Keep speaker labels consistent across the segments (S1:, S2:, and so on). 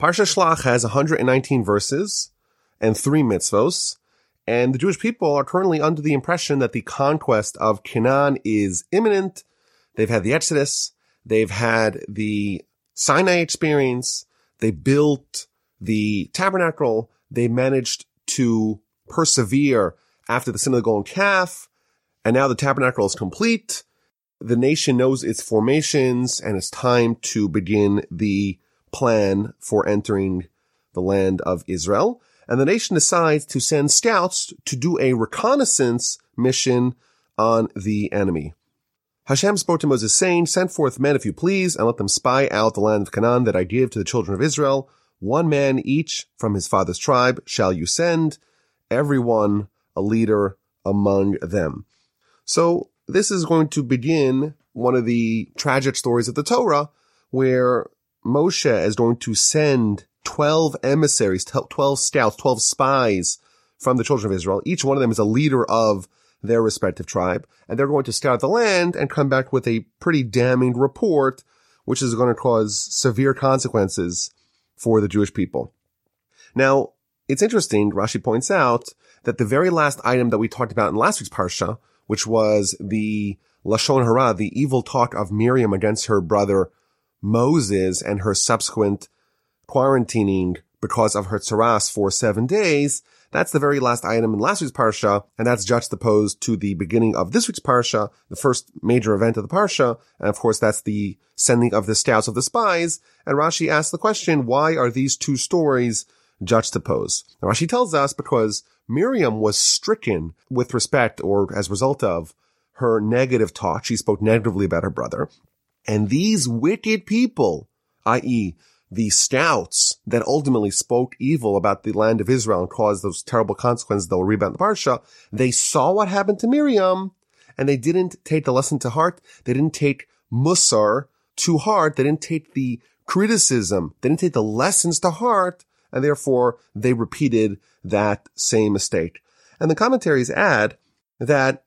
S1: Parsha Shlach has 119 verses and three mitzvos, and the Jewish people are currently under the impression that the conquest of Canaan is imminent. They've had the Exodus, they've had the Sinai experience, they built the tabernacle, they managed to persevere after the sin of the golden calf, and now the tabernacle is complete. The nation knows its formations and it's time to begin the plan for entering the land of Israel. And the nation decides to send scouts to do a reconnaissance mission on the enemy. Hashem spoke to Moses saying, send forth men if you please and let them spy out the land of Canaan that I give to the children of Israel. One man each from his father's tribe shall you send, every one a leader among them. So this is going to begin one of the tragic stories of the Torah where Moshe is going to send 12 emissaries, 12 scouts, 12 spies from the children of Israel. Each one of them is a leader of their respective tribe, and they're going to scout the land and come back with a pretty damning report, which is going to cause severe consequences for the Jewish people. Now, it's interesting, Rashi points out, that the very last item that we talked about in last week's Parsha, which was the Lashon Hara, the evil talk of Miriam against her brother Moses and her subsequent quarantining because of her tsaras for seven days, that's the very last item in last week's parsha, and that's juxtaposed to the beginning of this week's parsha, the first major event of the parsha, and of course that's the sending of the scouts of the spies. And Rashi asks the question, why are these two stories juxtaposed? Now, Rashi tells us because Miriam was stricken with respect or as a result of her negative talk. She spoke negatively about her brother. And these wicked people, i.e the scouts that ultimately spoke evil about the land of Israel and caused those terrible consequences that about in the parsha, they saw what happened to Miriam and they didn't take the lesson to heart. They didn't take Musar to heart. They didn't take the criticism. They didn't take the lessons to heart. And therefore they repeated that same mistake. And the commentaries add that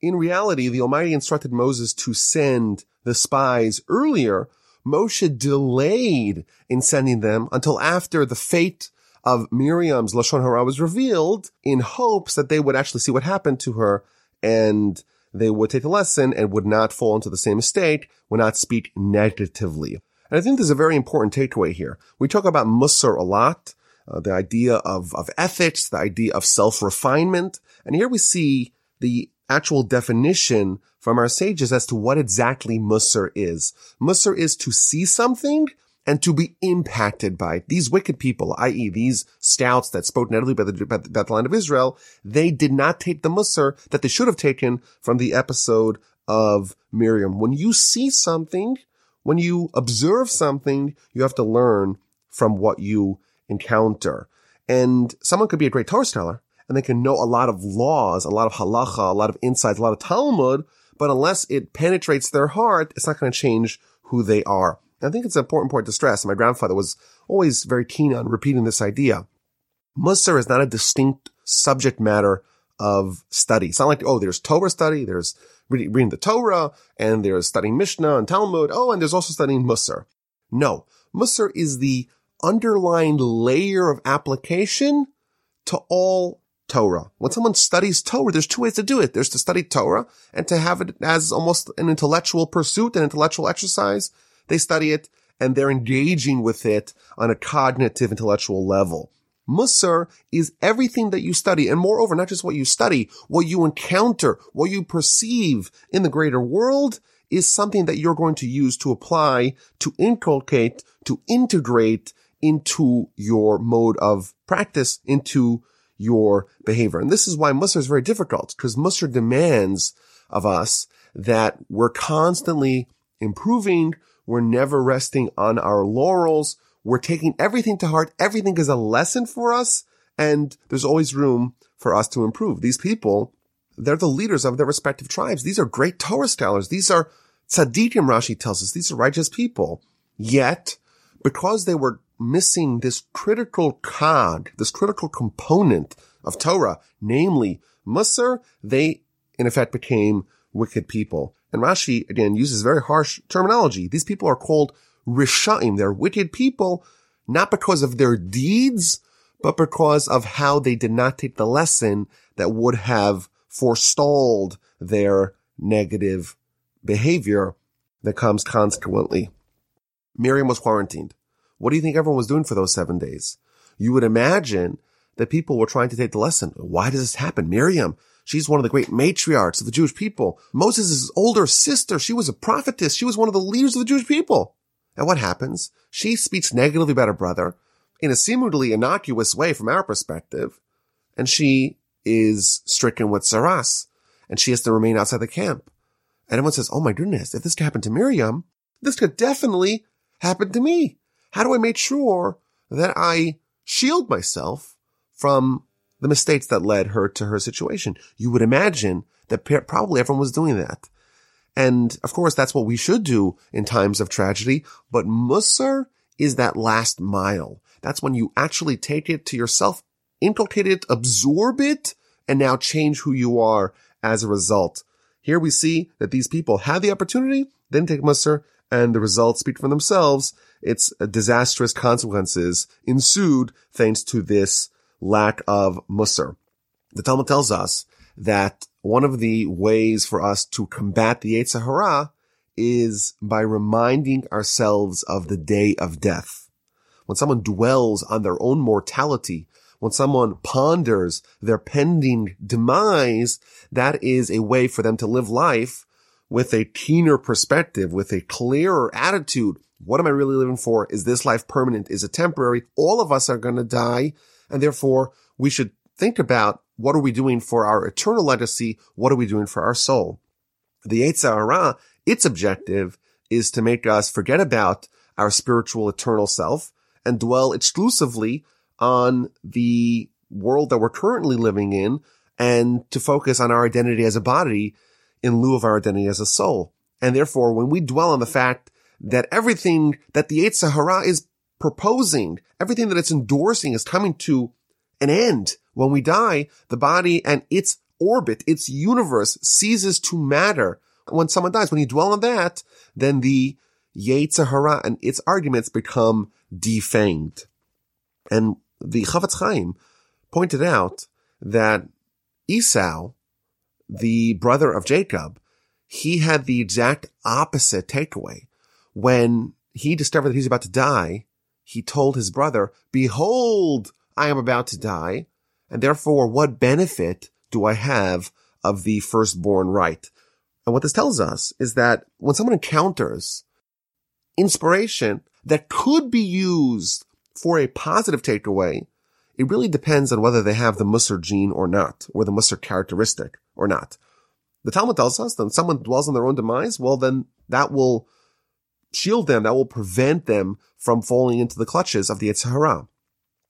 S1: in reality, the Almighty instructed Moses to send the spies earlier Moshe delayed in sending them until after the fate of Miriam's Lashon Hara was revealed in hopes that they would actually see what happened to her and they would take the lesson and would not fall into the same mistake, would not speak negatively. And I think there's a very important takeaway here. We talk about Musar a lot, uh, the idea of, of ethics, the idea of self-refinement. And here we see the actual definition from our sages as to what exactly Musar is. Musar is to see something and to be impacted by it. These wicked people, i.e. these scouts that spoke negatively about the, the land of Israel, they did not take the Musar that they should have taken from the episode of Miriam. When you see something, when you observe something, you have to learn from what you encounter. And someone could be a great Torah scholar, and they can know a lot of laws, a lot of halacha, a lot of insights, a lot of Talmud, but unless it penetrates their heart, it's not going to change who they are. I think it's an important point to stress. My grandfather was always very keen on repeating this idea. Musar is not a distinct subject matter of study. It's not like, oh, there's Torah study, there's reading the Torah, and there's studying Mishnah and Talmud. Oh, and there's also studying Musar. No, Musar is the underlying layer of application to all Torah. When someone studies Torah, there's two ways to do it. There's to study Torah and to have it as almost an intellectual pursuit, an intellectual exercise. They study it and they're engaging with it on a cognitive intellectual level. Musar is everything that you study and moreover, not just what you study, what you encounter, what you perceive in the greater world is something that you're going to use to apply, to inculcate, to integrate into your mode of practice, into your behavior. And this is why Musar is very difficult because Musar demands of us that we're constantly improving. We're never resting on our laurels. We're taking everything to heart. Everything is a lesson for us. And there's always room for us to improve. These people, they're the leaders of their respective tribes. These are great Torah scholars. These are tzaddikim, Rashi tells us. These are righteous people. Yet, because they were missing this critical cog, this critical component of Torah, namely Musar, they in effect became wicked people. And Rashi again uses very harsh terminology. These people are called Rishaim. They're wicked people. not because of their deeds, but because of how they did not take the lesson that would have forestalled their negative behavior that comes consequently. Miriam was quarantined. What do you think everyone was doing for those seven days? You would imagine that people were trying to take the lesson. Why does this happen? Miriam, she's one of the great matriarchs of the Jewish people. Moses' older sister, she was a prophetess. She was one of the leaders of the Jewish people. And what happens? She speaks negatively about her brother in a seemingly innocuous way from our perspective. And she is stricken with saras and she has to remain outside the camp. And everyone says, Oh my goodness, if this could happen to Miriam, this could definitely happen to me. How do I make sure that I shield myself from the mistakes that led her to her situation? You would imagine that probably everyone was doing that. And of course, that's what we should do in times of tragedy. But Musar is that last mile. That's when you actually take it to yourself, inculcate it, absorb it, and now change who you are as a result. Here we see that these people had the opportunity, then take Musar, and the results speak for themselves. It's disastrous consequences ensued thanks to this lack of Musar. The Talmud tells us that one of the ways for us to combat the Yetzer Hara is by reminding ourselves of the day of death. When someone dwells on their own mortality, when someone ponders their pending demise, that is a way for them to live life with a keener perspective, with a clearer attitude. What am I really living for? Is this life permanent? Is it temporary? All of us are going to die. And therefore we should think about what are we doing for our eternal legacy? What are we doing for our soul? The Yetzer Hara, its objective is to make us forget about our spiritual eternal self and dwell exclusively on the world that we're currently living in and to focus on our identity as a body in lieu of our identity as a soul. And therefore, when we dwell on the fact that everything that the Yetzer Hara is proposing, everything that it's endorsing is coming to an end, when we die, the body and its orbit, its universe ceases to matter. When someone dies, when you dwell on that, then the Yetzer Hara and its arguments become defanged. And the Chafetz Chaim pointed out that Esau, the brother of Jacob, he had the exact opposite takeaway. When he discovered that he was about to die, he told his brother, behold, I am about to die. And therefore, what benefit do I have of the firstborn right? And what this tells us is that when someone encounters inspiration that could be used for a positive takeaway, it really depends on whether they have the Musar gene or not, or the Musar characteristic or not. The Talmud tells us that when someone dwells on their own demise, well, then that will shield them, that will prevent them from falling into the clutches of the Yetzer Hara.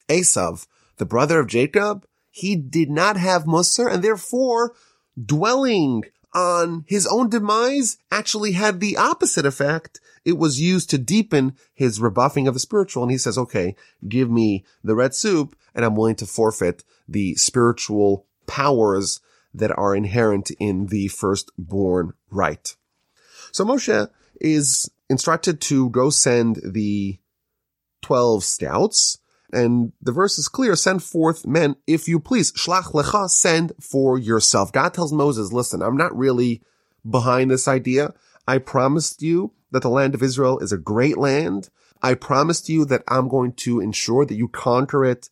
S1: Esav, the brother of Jacob, he did not have Musar and therefore dwelling on his own demise actually had the opposite effect. It was used to deepen his rebuffing of the spiritual. And he says, okay, give me the red soup and I'm willing to forfeit the spiritual powers that are inherent in the firstborn right. So Moshe is instructed to go send the 12 scouts and the verse is clear. Send forth men, if you please. Shlach lecha, send for yourself. God tells Moses, listen, I'm not really behind this idea. I promised you that the land of Israel is a great land. I promised you that I'm going to ensure that you conquer it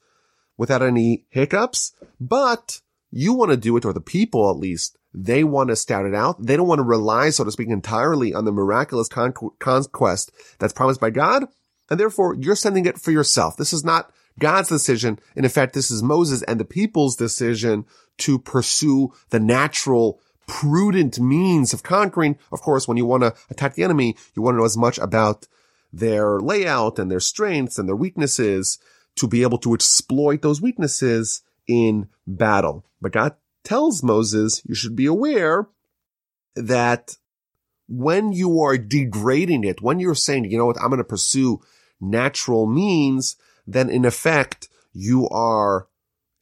S1: without any hiccups, but you want to do it, or the people at least, they want to start it out. They don't want to rely, so to speak, entirely on the miraculous conquest that's promised by God and therefore you're sending it for yourself. This is not God's decision. And in fact, this is Moses and the people's decision to pursue the natural, prudent means of conquering. Of course, when you want to attack the enemy, you want to know as much about their layout and their strengths and their weaknesses to be able to exploit those weaknesses in battle. But God tells Moses, you should be aware that when you are degrading it, when you're saying, you know what, I'm going to pursue natural means, then in effect, you are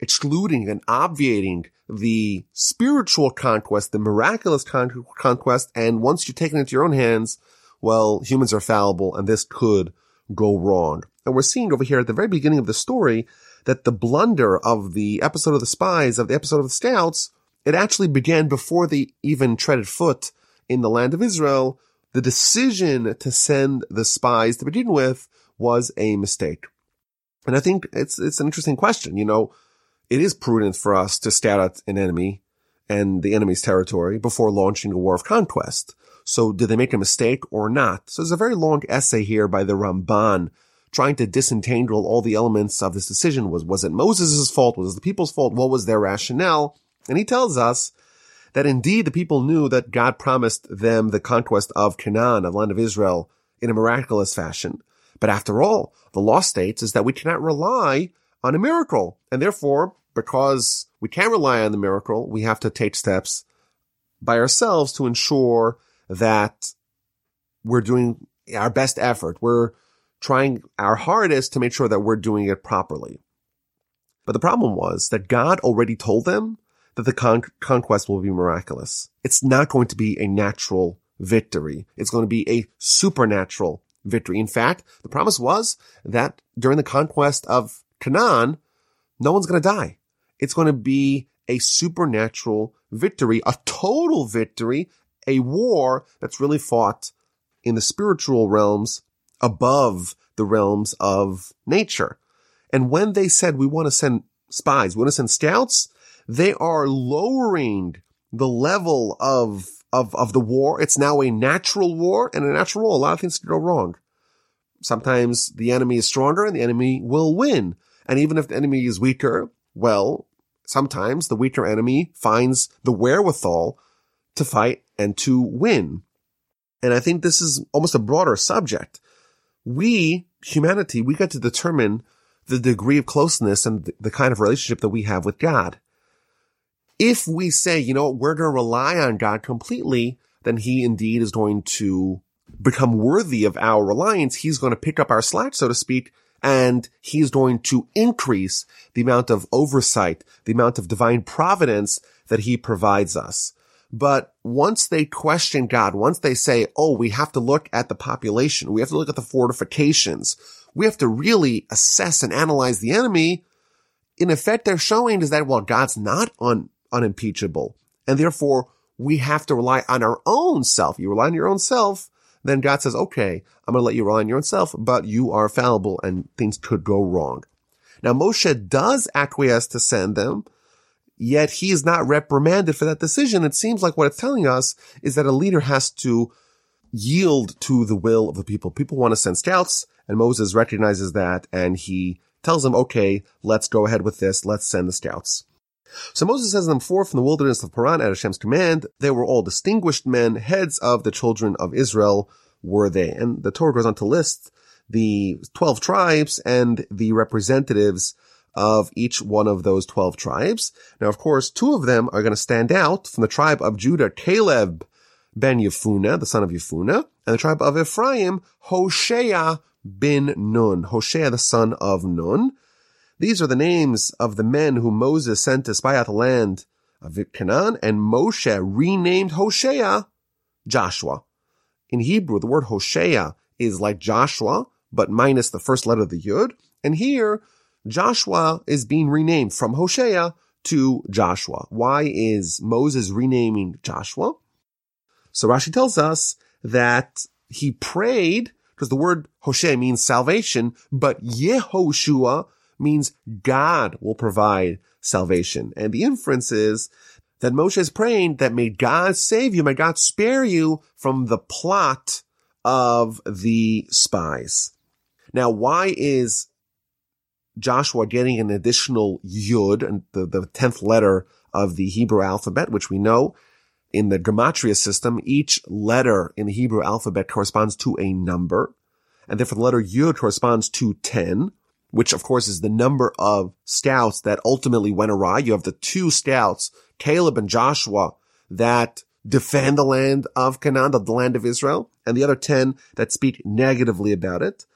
S1: excluding and obviating the spiritual conquest, the miraculous con- conquest. And once you take it into your own hands, well, humans are fallible and this could go wrong. And we're seeing over here at the very beginning of the story that the blunder of the episode of the spies, of the episode of the scouts, it actually began before they even treaded foot in the land of Israel. The decision to send the spies to begin with was a mistake. And I think it's, it's an interesting question. You know, it is prudent for us to scout out an enemy and the enemy's territory before launching a war of conquest. So did they make a mistake or not? So there's a very long essay here by the Ramban trying to disentangle all the elements of this decision. Was, was it Moses' fault? Was it the people's fault? What was their rationale? And he tells us that indeed the people knew that God promised them the conquest of Canaan, of land of Israel, in a miraculous fashion. But after all, the law states is that we cannot rely on a miracle. And therefore, because we can't rely on the miracle, we have to take steps by ourselves to ensure that we're doing our best effort. We're trying our hardest to make sure that we're doing it properly. But the problem was that God already told them that the con- conquest will be miraculous. It's not going to be a natural victory. It's going to be a supernatural victory. In fact, the promise was that during the conquest of Canaan, no one's going to die. It's going to be a supernatural victory, a total victory, a war that's really fought in the spiritual realms above the realms of nature. And when they said we want to send spies, we want to send scouts, they are lowering the level of, of, of the war. It's now a natural war and a natural war. A lot of things can go wrong. Sometimes the enemy is stronger and the enemy will win. And even if the enemy is weaker, well, sometimes the weaker enemy finds the wherewithal to fight and to win. And I think this is almost a broader subject. We, humanity, we get to determine the degree of closeness and the kind of relationship that we have with God. If we say, you know, we're going to rely on God completely, then he indeed is going to become worthy of our reliance. He's going to pick up our slack, so to speak, and he's going to increase the amount of oversight, the amount of divine providence that he provides us. But once they question God, once they say, oh, we have to look at the population, we have to look at the fortifications, we have to really assess and analyze the enemy, in effect, they're showing is that, well, God's not un- unimpeachable. And therefore, we have to rely on our own self. You rely on your own self, then God says, okay, I'm going to let you rely on your own self, but you are fallible and things could go wrong. Now, Moshe does acquiesce to send them, yet he is not reprimanded for that decision. It seems like what it's telling us is that a leader has to yield to the will of the people. People want to send scouts and Moses recognizes that and he tells them, okay, let's go ahead with this. Let's send the scouts. So Moses sends them forth from the wilderness of Paran at Hashem's command. They were all distinguished men, heads of the children of Israel were they. And the Torah goes on to list the 12 tribes and the representatives of each one of those 12 tribes. Now, of course, two of them are going to stand out from the tribe of Judah, Caleb ben Yefuna, the son of Yefuna, and the tribe of Ephraim, Hoshea bin Nun, Hoshea, the son of Nun. These are the names of the men whom Moses sent to spy out the land of Canaan, and Moshe renamed Hoshea Joshua. In Hebrew, the word Hoshea is like Joshua, but minus the first letter of the Yud. And here, Joshua is being renamed from Hoshea to Joshua. Why is Moses renaming Joshua? So Rashi tells us that he prayed, because the word Hoshea means salvation, but Yehoshua means God will provide salvation. And the inference is that Moshe is praying that may God save you, may God spare you from the plot of the spies. Now, why is Joshua getting an additional yud, and the, the 10th letter of the Hebrew alphabet, which we know in the gematria system, each letter in the Hebrew alphabet corresponds to a number. And therefore the letter yud corresponds to 10, which of course is the number of scouts that ultimately went awry. You have the two scouts, Caleb and Joshua, that defend the land of Canaan, the land of Israel, and the other 10 that speak negatively about it.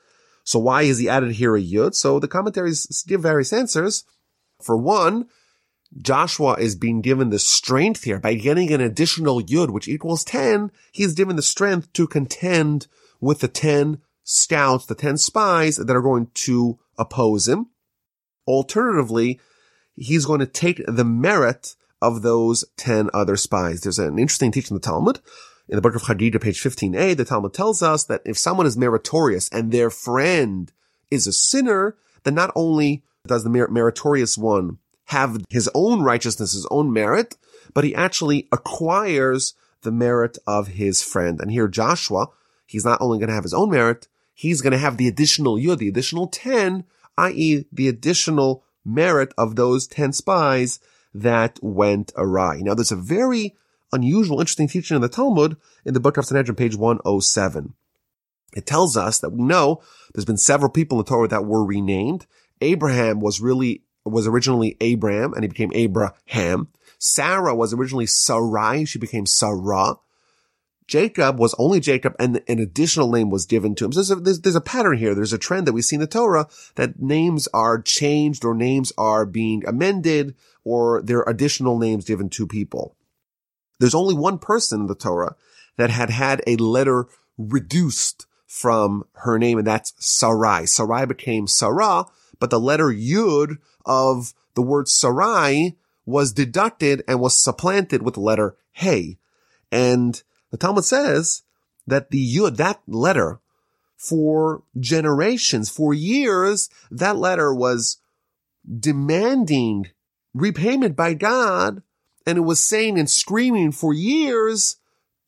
S1: So why is he added here a yud? So the commentaries give various answers. For one, Joshua is being given the strength here by getting an additional yud, which equals 10. He's given the strength to contend with the 10 scouts, the 10 spies that are going to oppose him. Alternatively, he's going to take the merit of those 10 other spies. There's an interesting teaching in the Talmud. In the book of Chagigah, page 15a, the Talmud tells us that if someone is meritorious and their friend is a sinner, then not only does the meritorious one have his own righteousness, his own merit, but he actually acquires the merit of his friend. And here Joshua, he's not only going to have his own merit, he's going to have the additional yud, the additional 10, i.e. the additional merit of those 10 spies that went awry. Now there's a very unusual, interesting teaching in the Talmud in the book of Sanhedrin, page 107. It tells us that we know there's been several people in the Torah that were renamed. Abraham was really, was originally Abram and he became Abraham. Sarah was originally Sarai. She became Sarah. Jacob was only Jacob and an additional name was given to him. So there's a, there's, there's a pattern here. There's a trend that we see in the Torah that names are changed or names are being amended or there are additional names given to people. There's only one person in the Torah that had had a letter reduced from her name, and that's Sarai. Sarai became Sarah, but the letter Yud of the word Sarai was deducted and was supplanted with the letter Hey. And the Talmud says that the Yud, that letter, for generations, for years, that letter was demanding repayment by God, and it was saying and screaming for years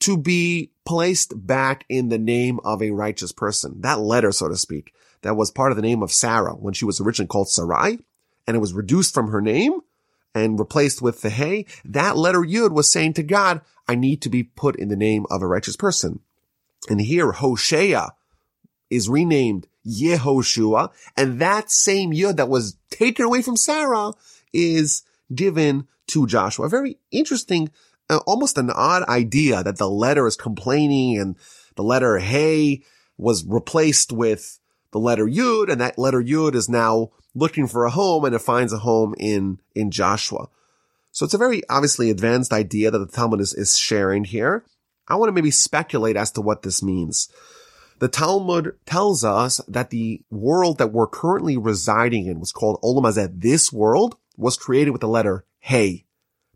S1: to be placed back in the name of a righteous person. That letter, so to speak, that was part of the name of Sarah when she was originally called Sarai, and it was reduced from her name and replaced with the hey. That letter Yud was saying to God, I need to be put in the name of a righteous person. And here, Hosea is renamed Yehoshua, and that same Yud that was taken away from Sarah is given to Joshua. A very interesting, uh, almost an odd idea that the letter is complaining and the letter Hey was replaced with the letter Yud and that letter Yud is now looking for a home and it finds a home in, in Joshua. So it's a very obviously advanced idea that the Talmud is, is sharing here. I want to maybe speculate as to what this means. The Talmud tells us that the world that we're currently residing in was called Olam Hazeh. This world was created with the letter Hey,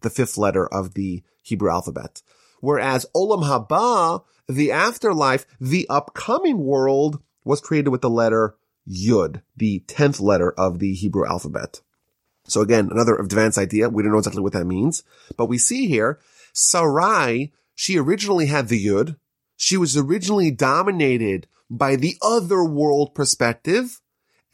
S1: the fifth letter of the Hebrew alphabet. Whereas Olam Haba, the afterlife, the upcoming world, was created with the letter Yud, the tenth letter of the Hebrew alphabet. So again, another advanced idea. We don't know exactly what that means, but we see here Sarai, she originally had the Yud. She was originally dominated by the other world perspective.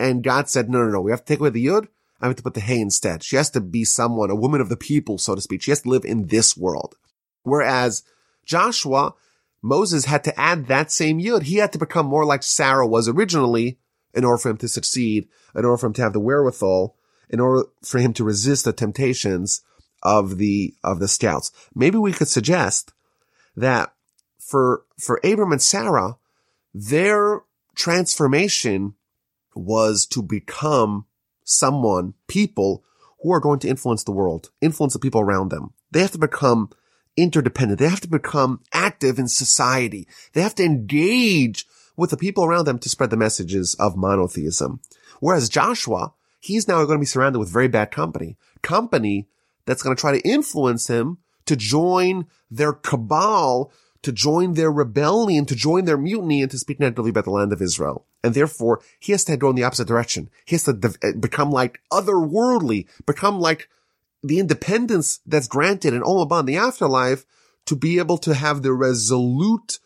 S1: And God said, no, no, no, we have to take away the Yud. I have to put the Hey instead. She has to be someone, a woman of the people, so to speak. She has to live in this world. Whereas Joshua, Moses had to add that same Yud. He had to become more like Sarah was originally in order for him to succeed, in order for him to have the wherewithal, in order for him to resist the temptations of the, of the scouts. Maybe we could suggest that for, for Abram and Sarah, their transformation was to become someone, people who are going to influence the world, influence the people around them. They have to become interdependent. They have to become active in society. They have to engage with the people around them to spread the messages of monotheism. Whereas Joshua, he's now going to be surrounded with very bad company, company that's going to try to influence him to join their cabal, to join their rebellion, to join their mutiny, and to speak negatively about the land of Israel. And therefore, he has to go in the opposite direction. He has to eh, become like otherworldly, become like the independence that's granted in Olam in the afterlife to be able to have the resolute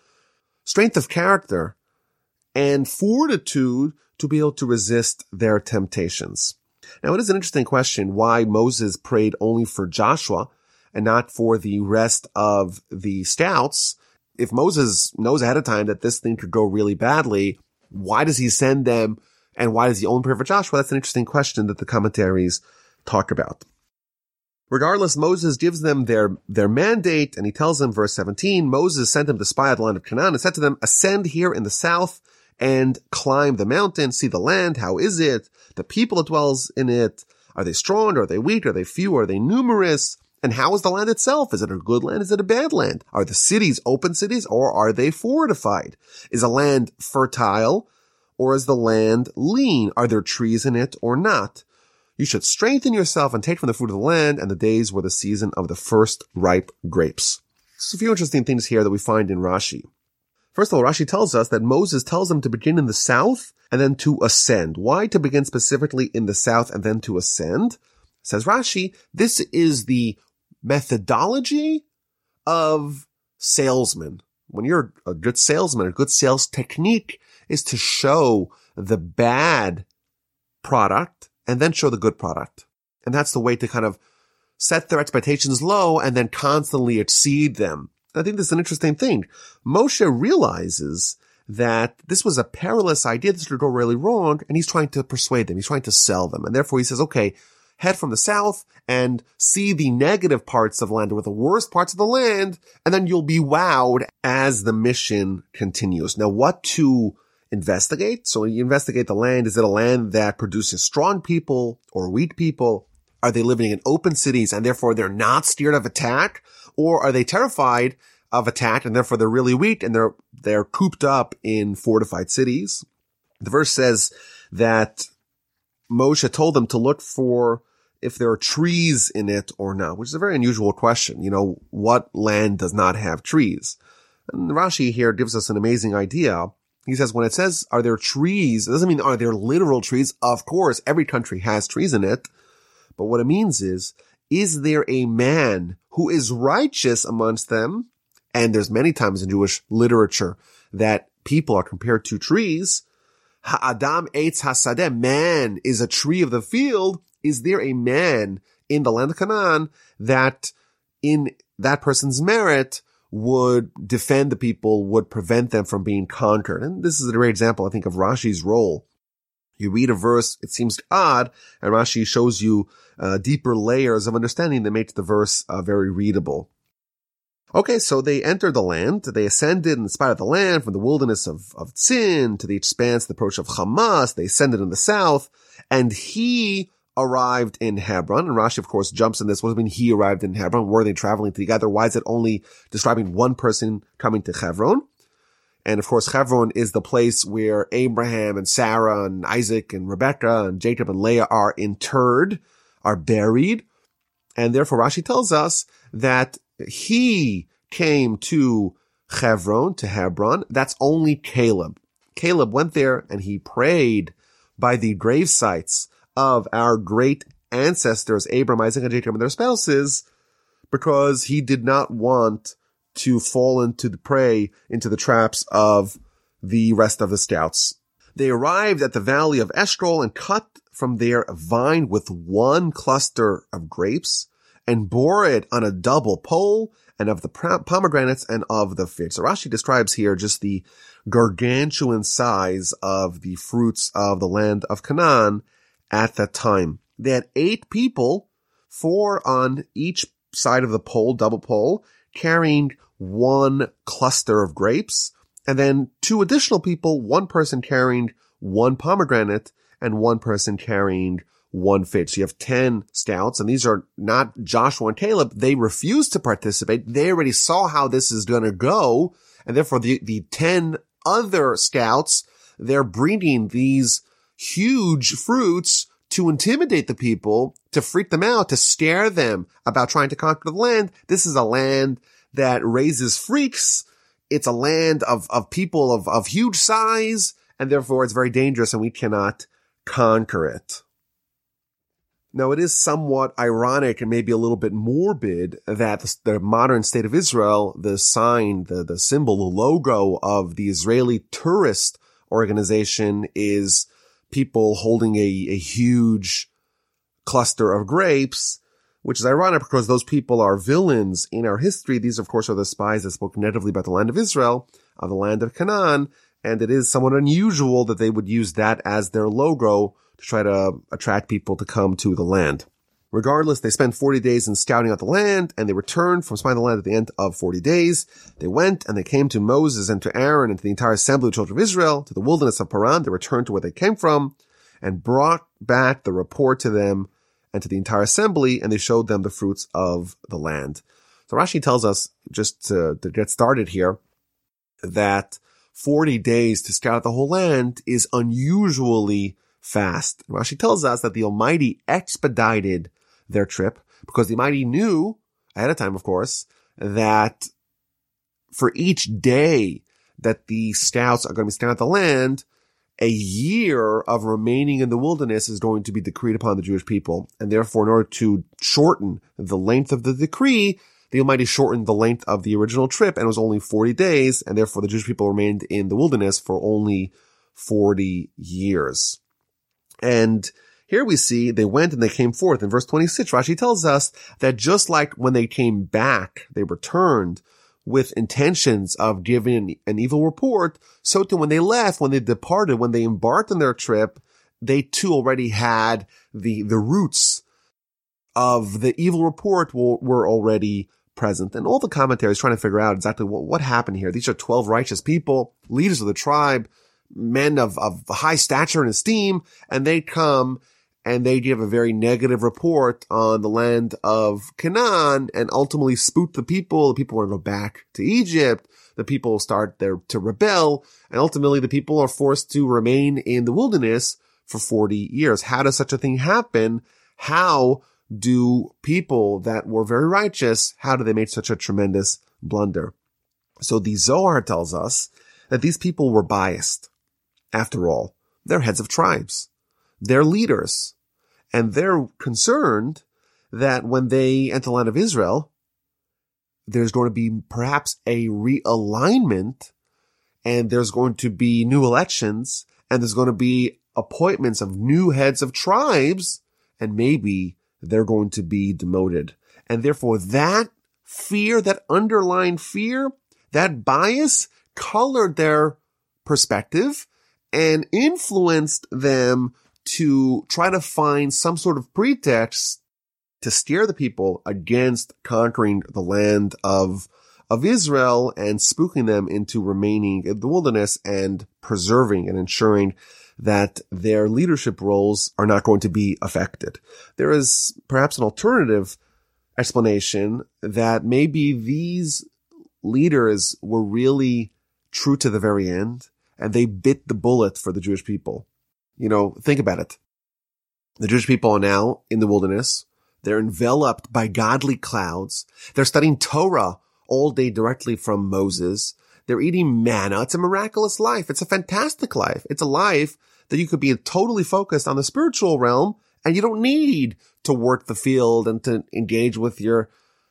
S1: strength of character and fortitude to be able to resist their temptations. Now, it is an interesting question why Moses prayed only for Joshua and not for the rest of the scouts. If Moses knows ahead of time that this thing could go really badly, why does he send them and why does he only pray for Joshua? That's an interesting question that the commentaries talk about. Regardless, Moses gives them their, their mandate and he tells them, verse 17, Moses sent them to spy out the land of Canaan and said to them, ascend here in the south and climb the mountain, see the land. How is it? The people that dwells in it. Are they strong? Are they weak? Are they few? Are they numerous? And how is the land itself? Is it a good land? Is it a bad land? Are the cities open cities or are they fortified? Is a land fertile or is the land lean? Are there trees in it or not? You should strengthen yourself and take from the fruit of the land, and the days were the season of the first ripe grapes. There's a few interesting things here that we find in Rashi. First of all, Rashi tells us that Moses tells them to begin in the south and then to ascend. Why to begin specifically in the south and then to ascend? Says Rashi, this is the methodology of salesmen. When you're a good salesman, a good sales technique is to show the bad product and then show the good product. And that's the way to kind of set their expectations low and then constantly exceed them. I think this is an interesting thing. Moshe realizes that this was a perilous idea. This could go really wrong. And he's trying to persuade them. He's trying to sell them. And therefore he says, okay, head from the south and see the negative parts of land or the worst parts of the land. And then you'll be wowed as the mission continues. Now, what to investigate? So you investigate the land. Is it a land that produces strong people or weak people? Are they living in open cities and therefore they're not scared of attack? Or are they terrified of attack and therefore they're really weak and they're, they're cooped up in fortified cities? The verse says that Moshe told them to look for if there are trees in it or not, which is a very unusual question. You know, what land does not have trees? And Rashi here gives us an amazing idea. He says, when it says, are there trees? It doesn't mean are there literal trees? Of course, every country has trees in it. But what it means is, is there a man who is righteous amongst them? And there's many times in Jewish literature that people are compared to trees. Ha'adam eitz hasadeh, man is a tree of the field. Is there a man in the land of Canaan that in that person's merit would defend the people, would prevent them from being conquered? And this is a great example, I think, of Rashi's role you read a verse, it seems odd, and Rashi shows you uh, deeper layers of understanding that makes the verse uh, very readable. Okay, so they entered the land. They ascended in spite of the land from the wilderness of, of Tzin to the expanse, the approach of Hamath. They ascended in the south and he arrived in Hebron. And Rashi, of course, jumps in this. What does it mean he arrived in Hebron? Were they traveling together? Why is it only describing one person coming to Hebron? And of course, Hebron is the place where Abraham and Sarah and Isaac and Rebecca and Jacob and Leah are interred, are buried. And therefore Rashi tells us that he came to Hebron, to Hebron. That's only Caleb. Caleb went there and he prayed by the grave sites of our great ancestors, Abraham, Isaac, and Jacob and their spouses, because he did not want to fall into the prey, into the traps of the rest of the scouts. They arrived at the valley of Eshcol and cut from there a vine with one cluster of grapes and bore it on a double pole and of the pomegranates and of the figs. So Rashi describes here just the gargantuan size of the fruits of the land of Canaan at that time. They had eight people, four on each side of the pole, double pole, carrying one cluster of grapes, and then two additional people, one person carrying one pomegranate and one person carrying one fig. So you have 10 scouts and these are not Joshua and Caleb. They refused to participate. They already saw how this is going to go. And therefore the, the 10 other scouts, they're bringing these huge fruits to intimidate the people, to freak them out, to scare them about trying to conquer the land. This is a land that raises freaks. It's a land of, of people of, of huge size, and therefore it's very dangerous and we cannot conquer it. Now, it is somewhat ironic and maybe a little bit morbid that the, the, modern state of Israel, the sign, the, the symbol, the logo of the Israeli tourist organization is people holding a, a huge cluster of grapes which is ironic because those people are villains in our history. These, of course, are the spies that spoke negatively about the land of Israel, of the land of Canaan, and it is somewhat unusual that they would use that as their logo to try to attract people to come to the land. Regardless, they spent 40 days in scouting out the land, and they returned from spying the land at the end of 40 days. They went and they came to Moses and to Aaron and to the entire assembly of the children of Israel, to the wilderness of Paran. They returned to where they came from, and brought back the report to them and to the entire assembly, and they showed them the fruits of the land. So Rashi tells us, just to, to get started here, that 40 days to scout out the whole land is unusually fast. Rashi tells us that the Almighty expedited their trip because the Almighty knew ahead of time, of course, that for each day that the scouts are going to be scouting the land, a year of remaining in the wilderness is going to be decreed upon the Jewish people. And therefore, in order to shorten the length of the decree, the Almighty shortened the length of the original trip and it was only 40 days. And therefore, the Jewish people remained in the wilderness for only 40 years. And here we see they went and they came forth. In verse 26, Rashi tells us that just like when they came back, they returned with intentions of giving an evil report, so too when they left, when they departed, when they embarked on their trip, they too already had the, the roots of the evil report were, already present. And all the commentaries trying to figure out exactly what, what happened here. These are 12 righteous people, leaders of the tribe, men of, of high stature and esteem, and they come and they give a very negative report on the land of Canaan and ultimately spook the people. The people want to go back to Egypt. The people start there to rebel and ultimately the people are forced to remain in the wilderness for 40 years. How does such a thing happen? How do people that were very righteous, how do they make such a tremendous blunder? So the Zohar tells us that these people were biased. After all, they're heads of tribes. They're leaders. And they're concerned that when they enter the land of Israel, there's going to be perhaps a realignment and there's going to be new elections and there's going to be appointments of new heads of tribes and maybe they're going to be demoted. And therefore that fear, that underlying fear, that bias colored their perspective and influenced them to try to find some sort of pretext to steer the people against conquering the land of of Israel and spooking them into remaining in the wilderness and preserving and ensuring that their leadership roles are not going to be affected. There is perhaps an alternative explanation that maybe these leaders were really true to the very end and they bit the bullet for the Jewish people. You know, think about it. The Jewish people are now in the wilderness. They're enveloped by godly clouds. They're studying Torah all day directly from Moses. They're eating manna. It's a miraculous life. It's a fantastic life. It's a life that you could be totally focused on the spiritual realm and you don't need to work the field and to engage with your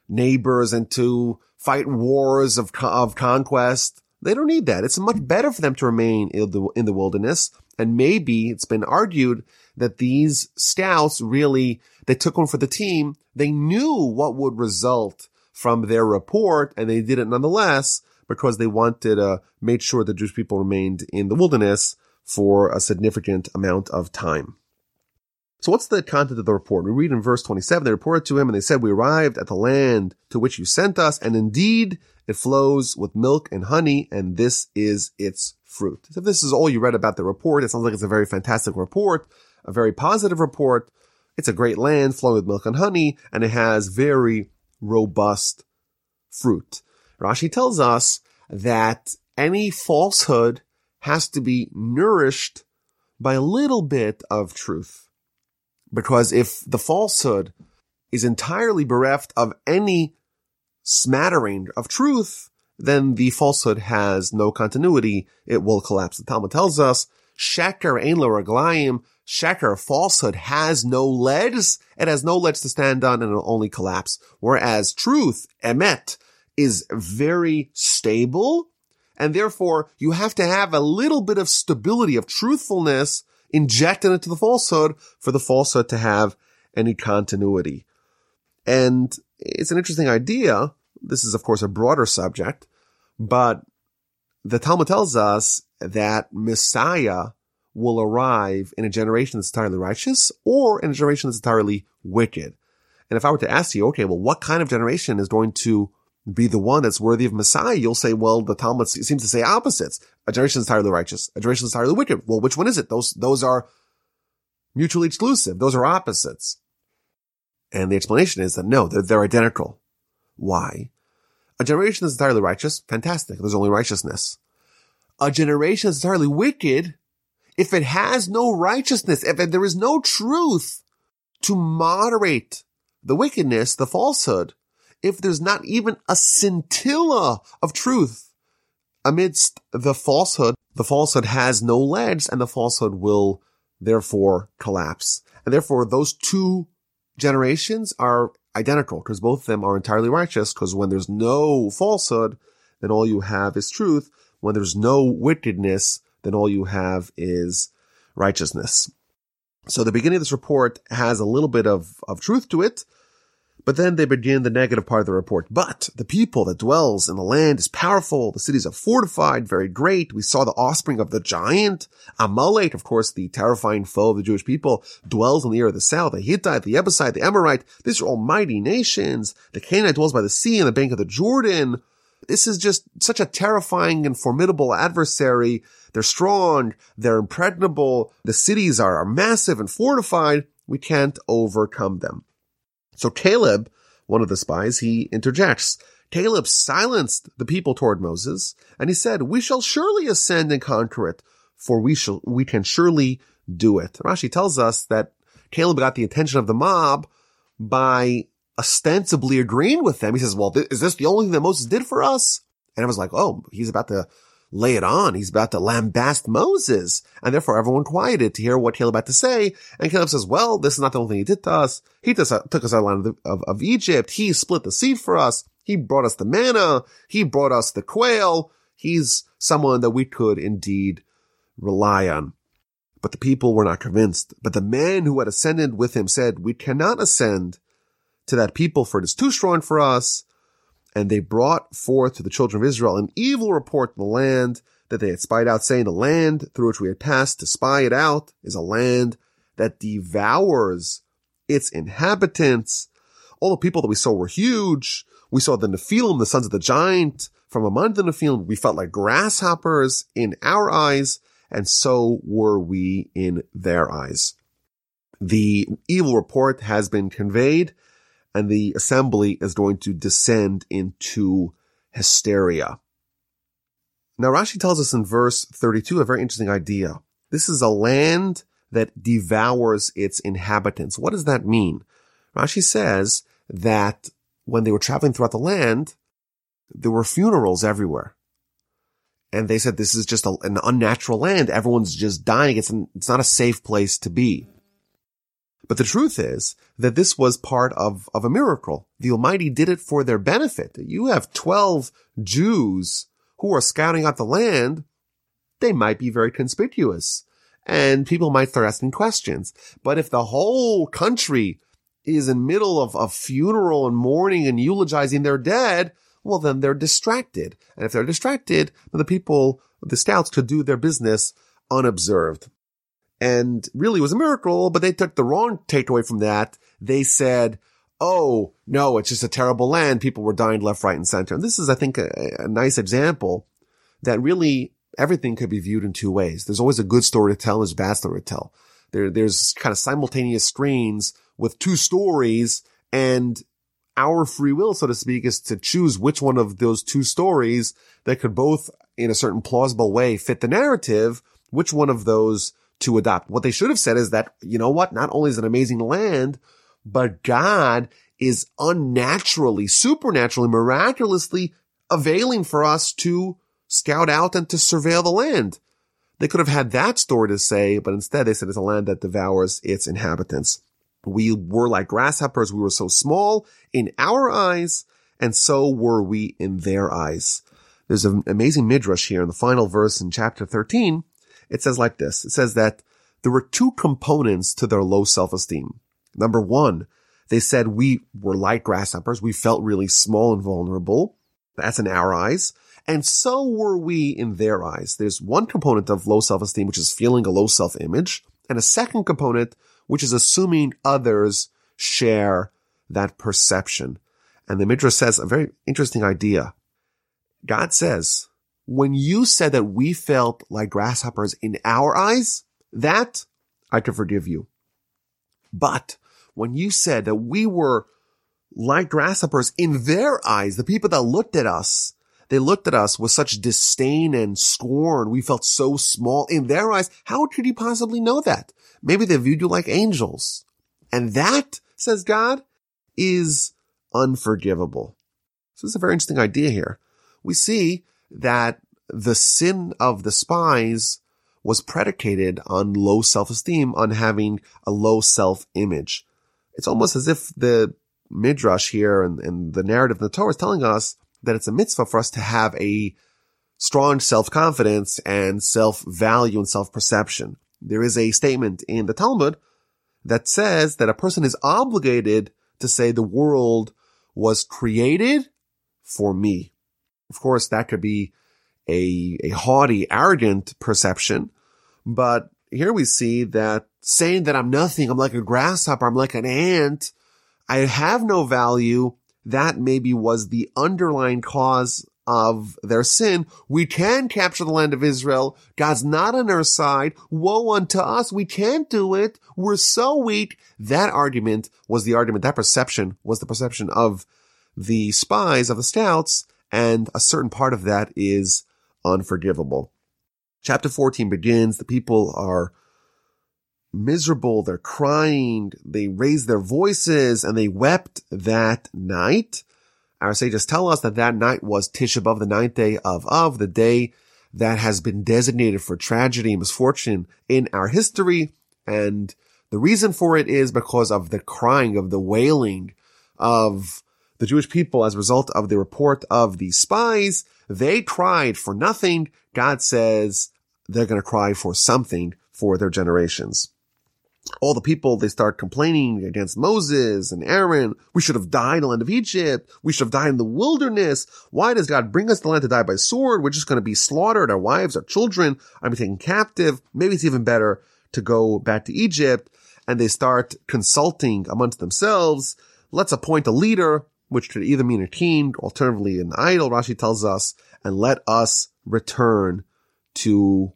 S1: neighbors and to fight wars of, of conquest. They don't need that. It's much better for them to remain in the, in the wilderness. And maybe it's been argued that these scouts really, they took one for the team. They knew what would result from their report and they did it nonetheless because they wanted uh, to make sure the Jewish people remained in the wilderness for a significant amount of time. So what's the content of the report? We read in verse 27, they reported to him and they said, we arrived at the land to which you sent us and indeed it flows with milk and honey and this is its fruit. If this is all you read about the report, it sounds like it's a very fantastic report, a very positive report. It's a great land flowing with milk and honey and it has very robust fruit. Rashi tells us that any falsehood has to be nourished by a little bit of truth. Because if the falsehood is entirely bereft of any smattering of truth, then the falsehood has no continuity. It will collapse. The Talmud tells us, Sheker ein raglayim, Sheker, falsehood has no legs. It has no legs to stand on and it'll only collapse. Whereas truth, emet, is very stable. And therefore you have to have a little bit of stability of truthfulness injected into the falsehood for the falsehood to have any continuity. And it's an interesting idea. This is, of course, a broader subject, but the Talmud tells us that Messiah will arrive in a generation that's entirely righteous or in a generation that's entirely wicked. And if I were to ask you, okay, well, what kind of generation is going to be the one that's worthy of Messiah? You'll say, well, the Talmud seems to say opposites. A generation is entirely righteous. A generation is entirely wicked. Well, which one is it? Those, those are mutually exclusive. Those are opposites. And the explanation is that no, they're, they're identical. Why? A generation that's entirely righteous, fantastic. There's only righteousness. A generation that's entirely wicked, if it has no righteousness, if there is no truth to moderate the wickedness, the falsehood, if there's not even a scintilla of truth amidst the falsehood, the falsehood has no legs and the falsehood will therefore collapse. And therefore those two generations are identical because both of them are entirely righteous because when there's no falsehood, then all you have is truth. When there's no wickedness, then all you have is righteousness. So the beginning of this report has a little bit of, of truth to it, but then they begin the negative part of the report. But the people that dwells in the land is powerful. The cities are fortified, very great. We saw the offspring of the giant. Amalek, of course, the terrifying foe of the Jewish people, dwells in the area of the south. The Hittite, the Jebusite, the Amorite. These are all mighty nations. The Canaanite dwells by the sea and the bank of the Jordan. This is just such a terrifying and formidable adversary. They're strong. They're impregnable. The cities are, are massive and fortified. We can't overcome them. So Caleb, one of the spies, he interjects. Caleb silenced the people toward Moses, and he said, we shall surely ascend and conquer it, for we shall, we can surely do it. Rashi tells us that Caleb got the attention of the mob by ostensibly agreeing with them. He says, well, th- is this the only thing that Moses did for us? And I was like, oh, he's about to lay it on. He's about to lambast Moses. And therefore everyone quieted to hear what Caleb had to say. And Caleb says, well, this is not the only thing he did to us. He took us out of, of, of Egypt. He split the sea for us. He brought us the manna. He brought us the quail. He's someone that we could indeed rely on. But the people were not convinced. But the man who had ascended with him said, we cannot ascend to that people for it is too strong for us and they brought forth to the children of Israel an evil report of the land that they had spied out, saying the land through which we had passed to spy it out is a land that devours its inhabitants. All the people that we saw were huge. We saw the Nephilim, the sons of the giant. From among the Nephilim, we felt like grasshoppers in our eyes, and so were we in their eyes. The evil report has been conveyed and the assembly is going to descend into hysteria. Now Rashi tells us in verse 32 a very interesting idea. This is a land that devours its inhabitants. What does that mean? Rashi says that when they were traveling throughout the land, there were funerals everywhere. And they said this is just a, an unnatural land. Everyone's just dying. It's, an, it's not a safe place to be. But the truth is that this was part of, of a miracle. The Almighty did it for their benefit. You have 12 Jews who are scouting out the land. They might be very conspicuous and people might start asking questions. But if the whole country is in middle of a funeral and mourning and eulogizing their dead, well, then they're distracted. And if they're distracted, then the people, the scouts could do their business unobserved and really was a miracle, but they took the wrong takeaway from that. They said, oh, no, it's just a terrible land. People were dying left, right, and center. And this is, I think, a, a nice example that really everything could be viewed in two ways. There's always a good story to tell, there's a bad story to tell. There, there's kind of simultaneous screens with two stories and our free will, so to speak, is to choose which one of those two stories that could both in a certain plausible way fit the narrative, which one of those to adopt. What they should have said is that, you know what? Not only is it an amazing land, but God is unnaturally, supernaturally, miraculously availing for us to scout out and to surveil the land. They could have had that story to say, but instead they said it's a land that devours its inhabitants. We were like grasshoppers. We were so small in our eyes, and so were we in their eyes. There's an amazing midrash here in the final verse in chapter 13 it says like this. It says that there were two components to their low self-esteem. Number one, they said we were like grasshoppers. We felt really small and vulnerable. That's in our eyes. And so were we in their eyes. There's one component of low self-esteem, which is feeling a low self-image, and a second component, which is assuming others share that perception. And the Midrash says a very interesting idea. God says when you said that we felt like grasshoppers in our eyes, that I could forgive you. But when you said that we were like grasshoppers in their eyes, the people that looked at us, they looked at us with such disdain and scorn. We felt so small in their eyes. How could you possibly know that? Maybe they viewed you like angels. And that, says God, is unforgivable. So is a very interesting idea here. We see that the sin of the spies was predicated on low self-esteem, on having a low self-image. It's almost as if the midrash here and, and the narrative in the Torah is telling us that it's a mitzvah for us to have a strong self-confidence and self-value and self-perception. There is a statement in the Talmud that says that a person is obligated to say the world was created for me. Of course, that could be a, a haughty, arrogant perception, but here we see that saying that I'm nothing, I'm like a grasshopper, I'm like an ant, I have no value, that maybe was the underlying cause of their sin. We can capture the land of Israel. God's not on our side. Woe unto us. We can't do it. We're so weak. That argument was the argument. That perception was the perception of the spies of the stouts. And a certain part of that is unforgivable. Chapter 14 begins. The people are miserable. They're crying. They raise their voices and they wept that night. Our sages tell us that that night was Tisha B'Av, the ninth day of Av, the day that has been designated for tragedy and misfortune in our history. And the reason for it is because of the crying, of the wailing of the Jewish people as a result of the report of the spies. They cried for nothing. God says they're going to cry for something for their generations all the people, they start complaining against Moses and Aaron. We should have died in the land of Egypt. We should have died in the wilderness. Why does God bring us to the land to die by sword? We're just going to be slaughtered. Our wives, our children are be taken captive. Maybe it's even better to go back to Egypt. And they start consulting amongst themselves. Let's appoint a leader, which could either mean a king, alternatively an idol, Rashi tells us, and let us return to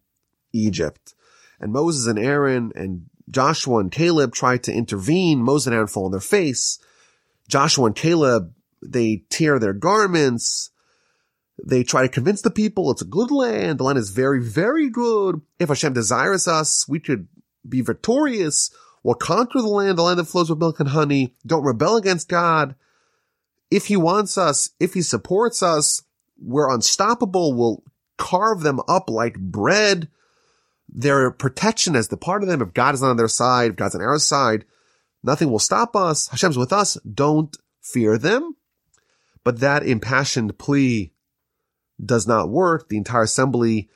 S1: Egypt. And Moses and Aaron and Joshua and Caleb try to intervene. Moses and Aaron fall on their face. Joshua and Caleb, they tear their garments. They try to convince the people it's a good land. The land is very, very good. If Hashem desires us, we could be victorious. We'll conquer the land, the land that flows with milk and honey. Don't rebel against God. If he wants us, if he supports us, we're unstoppable. We'll carve them up like bread their protection as the part of them. If God is not on their side, if God's on our side, nothing will stop us. Hashem's with us. Don't fear them. But that impassioned plea does not work. The entire assembly,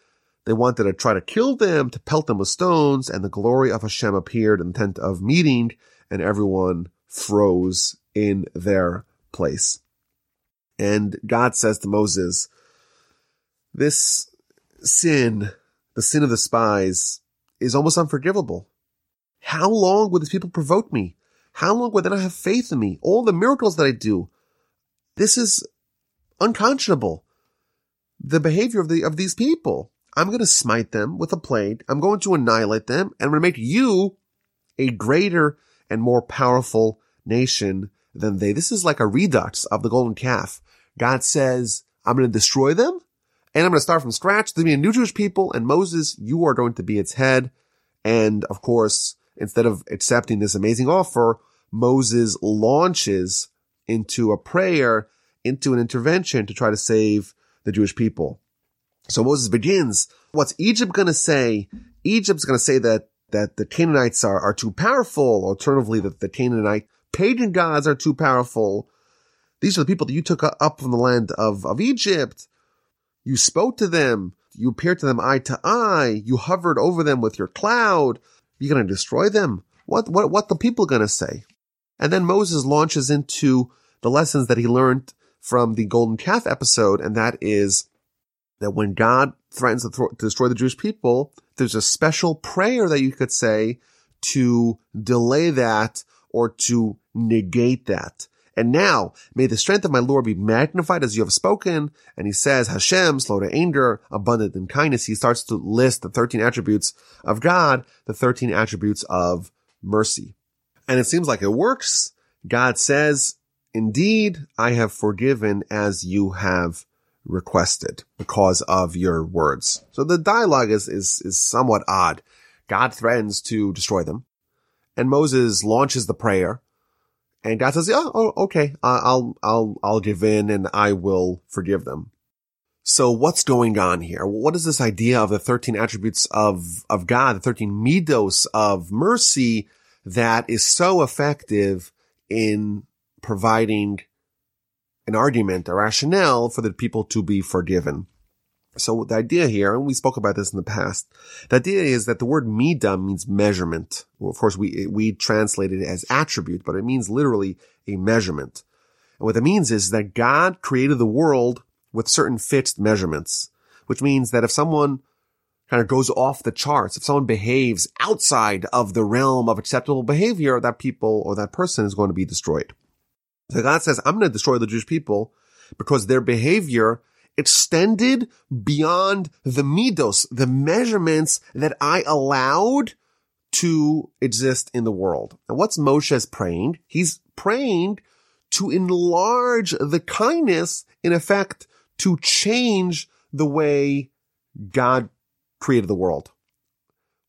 S1: they wanted to try to kill them, to pelt them with stones, and the glory of Hashem appeared in the tent of meeting, and everyone froze in their place. And God says to Moses, this sin the sin of the spies is almost unforgivable. How long will these people provoke me? How long will they not have faith in me? All the miracles that I do. This is unconscionable. The behavior of the, of these people. I'm going to smite them with a plague. I'm going to annihilate them and I'm going to make you a greater and more powerful nation than they. This is like a redux of the golden calf. God says, I'm going to destroy them and I'm going to start from scratch. To be a new Jewish people and Moses, you are going to be its head. And of course, instead of accepting this amazing offer, Moses launches into a prayer, into an intervention to try to save the Jewish people. So Moses begins, what's Egypt going to say? Egypt's going to say that, that the Canaanites are, are too powerful. Alternatively, that the Canaanite pagan gods are too powerful. These are the people that you took up from the land of, of Egypt. You spoke to them. You appeared to them eye to eye. You hovered over them with your cloud. You're going to destroy them. What, what, what the people going to say? And then Moses launches into the lessons that he learned from the golden calf episode. And that is that when God threatens to, th- to destroy the Jewish people, there's a special prayer that you could say to delay that or to negate that. And now may the strength of my Lord be magnified as you have spoken. And he says, Hashem, slow to anger, abundant in kindness. He starts to list the 13 attributes of God, the 13 attributes of mercy. And it seems like it works. God says, indeed, I have forgiven as you have requested because of your words. So the dialogue is, is, is somewhat odd. God threatens to destroy them and Moses launches the prayer and God says, yeah, oh, okay, I'll, I'll, I'll give in and I will forgive them. So what's going on here? What is this idea of the 13 attributes of, of God, the 13 midos of mercy that is so effective in providing an argument, a rationale for the people to be forgiven? So the idea here, and we spoke about this in the past, the idea is that the word midah means measurement. Well, of course, we, we translate it as attribute, but it means literally a measurement. And what that means is that God created the world with certain fixed measurements, which means that if someone kind of goes off the charts, if someone behaves outside of the realm of acceptable behavior, that people or that person is going to be destroyed. So God says, I'm going to destroy the Jewish people because their behavior extended beyond the midos, the measurements that I allowed to exist in the world. And what's Moshe's praying? He's praying to enlarge the kindness, in effect, to change the way God created the world.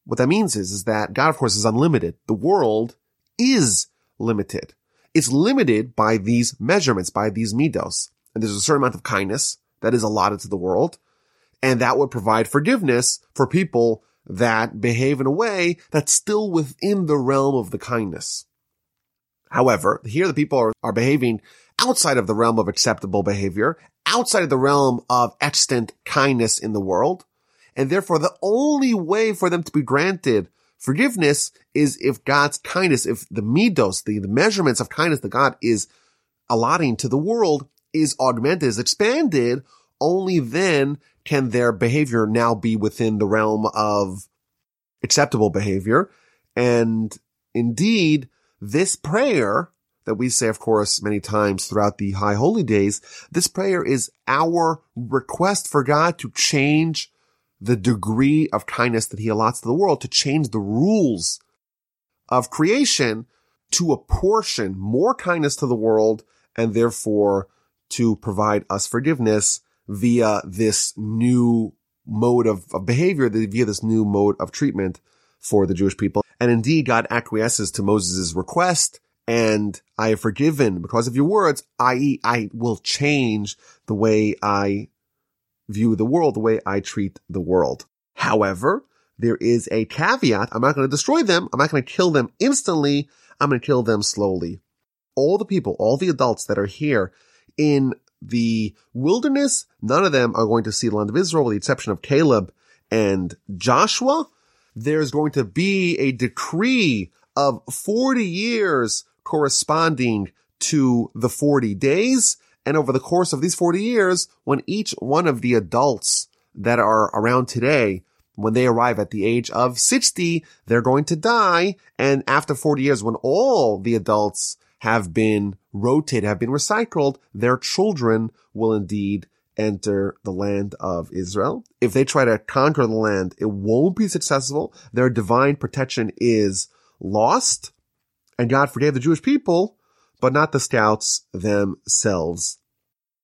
S1: What that means is, is that God, of course, is unlimited. The world is limited. It's limited by these measurements, by these midos. And there's a certain amount of kindness that is allotted to the world. And that would provide forgiveness for people that behave in a way that's still within the realm of the kindness. However, here the people are, are behaving outside of the realm of acceptable behavior, outside of the realm of extant kindness in the world. And therefore the only way for them to be granted forgiveness is if God's kindness, if the midos, the, the measurements of kindness that God is allotting to the world is augmented, is expanded, only then can their behavior now be within the realm of acceptable behavior. And indeed, this prayer that we say, of course, many times throughout the high holy days, this prayer is our request for God to change the degree of kindness that he allots to the world, to change the rules of creation to apportion more kindness to the world and therefore to provide us forgiveness via this new mode of, of behavior, via this new mode of treatment for the Jewish people. And indeed, God acquiesces to Moses' request and I have forgiven because of your words, i.e. I will change the way I view the world, the way I treat the world. However, there is a caveat. I'm not going to destroy them. I'm not going to kill them instantly. I'm going to kill them slowly. All the people, all the adults that are here in the wilderness, none of them are going to see the land of Israel with the exception of Caleb and Joshua. There's going to be a decree of 40 years corresponding to the 40 days. And over the course of these 40 years, when each one of the adults that are around today, when they arrive at the age of 60, they're going to die. And after 40 years, when all the adults have been rotated, have been recycled, their children will indeed enter the land of Israel. If they try to conquer the land, it won't be successful. Their divine protection is lost. And God forgave the Jewish people, but not the scouts themselves.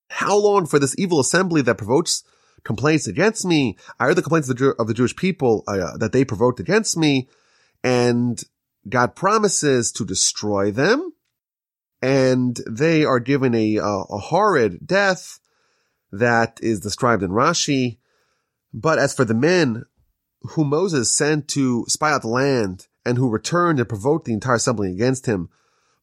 S1: How long for this evil assembly that provokes complaints against me? I heard the complaints of the, of the Jewish people uh, that they provoked against me, and God promises to destroy them and they are given a, a, horrid death that is described in Rashi. But as for the men whom Moses sent to spy out the land and who returned and provoked the entire assembly against him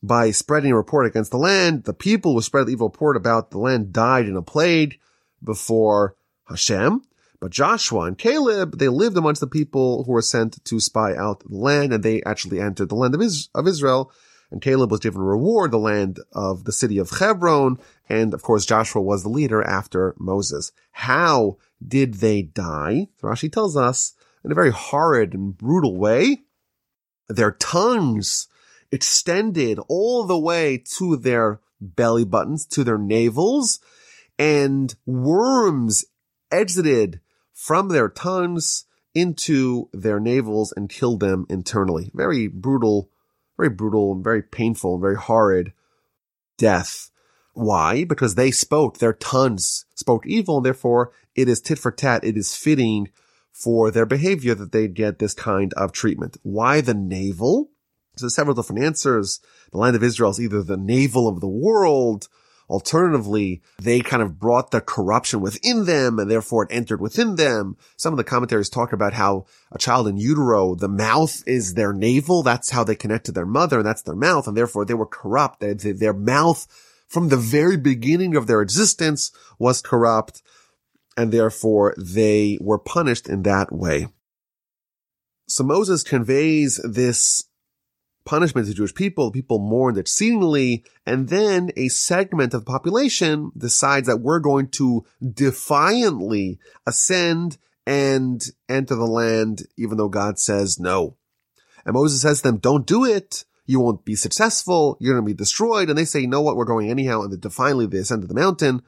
S1: by spreading a report against the land, the people who spread the evil report about the land died in a plague before Hashem. But Joshua and Caleb, they lived amongst the people who were sent to spy out the land and they actually entered the land of Israel and Caleb was given reward, the land of the city of Hebron, and of course Joshua was the leader after Moses. How did they die? Rashi tells us in a very horrid and brutal way. Their tongues extended all the way to their belly buttons, to their navels, and worms exited from their tongues into their navels and killed them internally. Very brutal very brutal and very painful and very horrid death. Why? Because they spoke, their tongues spoke evil, and therefore it is tit for tat. It is fitting for their behavior that they get this kind of treatment. Why the navel? So several different answers. The land of Israel is either the navel of the world. Alternatively, they kind of brought the corruption within them and therefore it entered within them. Some of the commentaries talk about how a child in utero, the mouth is their navel. That's how they connect to their mother and that's their mouth. And therefore they were corrupt. Their mouth from the very beginning of their existence was corrupt and therefore they were punished in that way. So Moses conveys this punishment to Jewish people. People mourned exceedingly, and then a segment of the population decides that we're going to defiantly ascend and enter the land, even though God says no. And Moses says to them, don't do it. You won't be successful. You're going to be destroyed. And they say, you know what? We're going anyhow. And then defiantly they ascend to the mountain.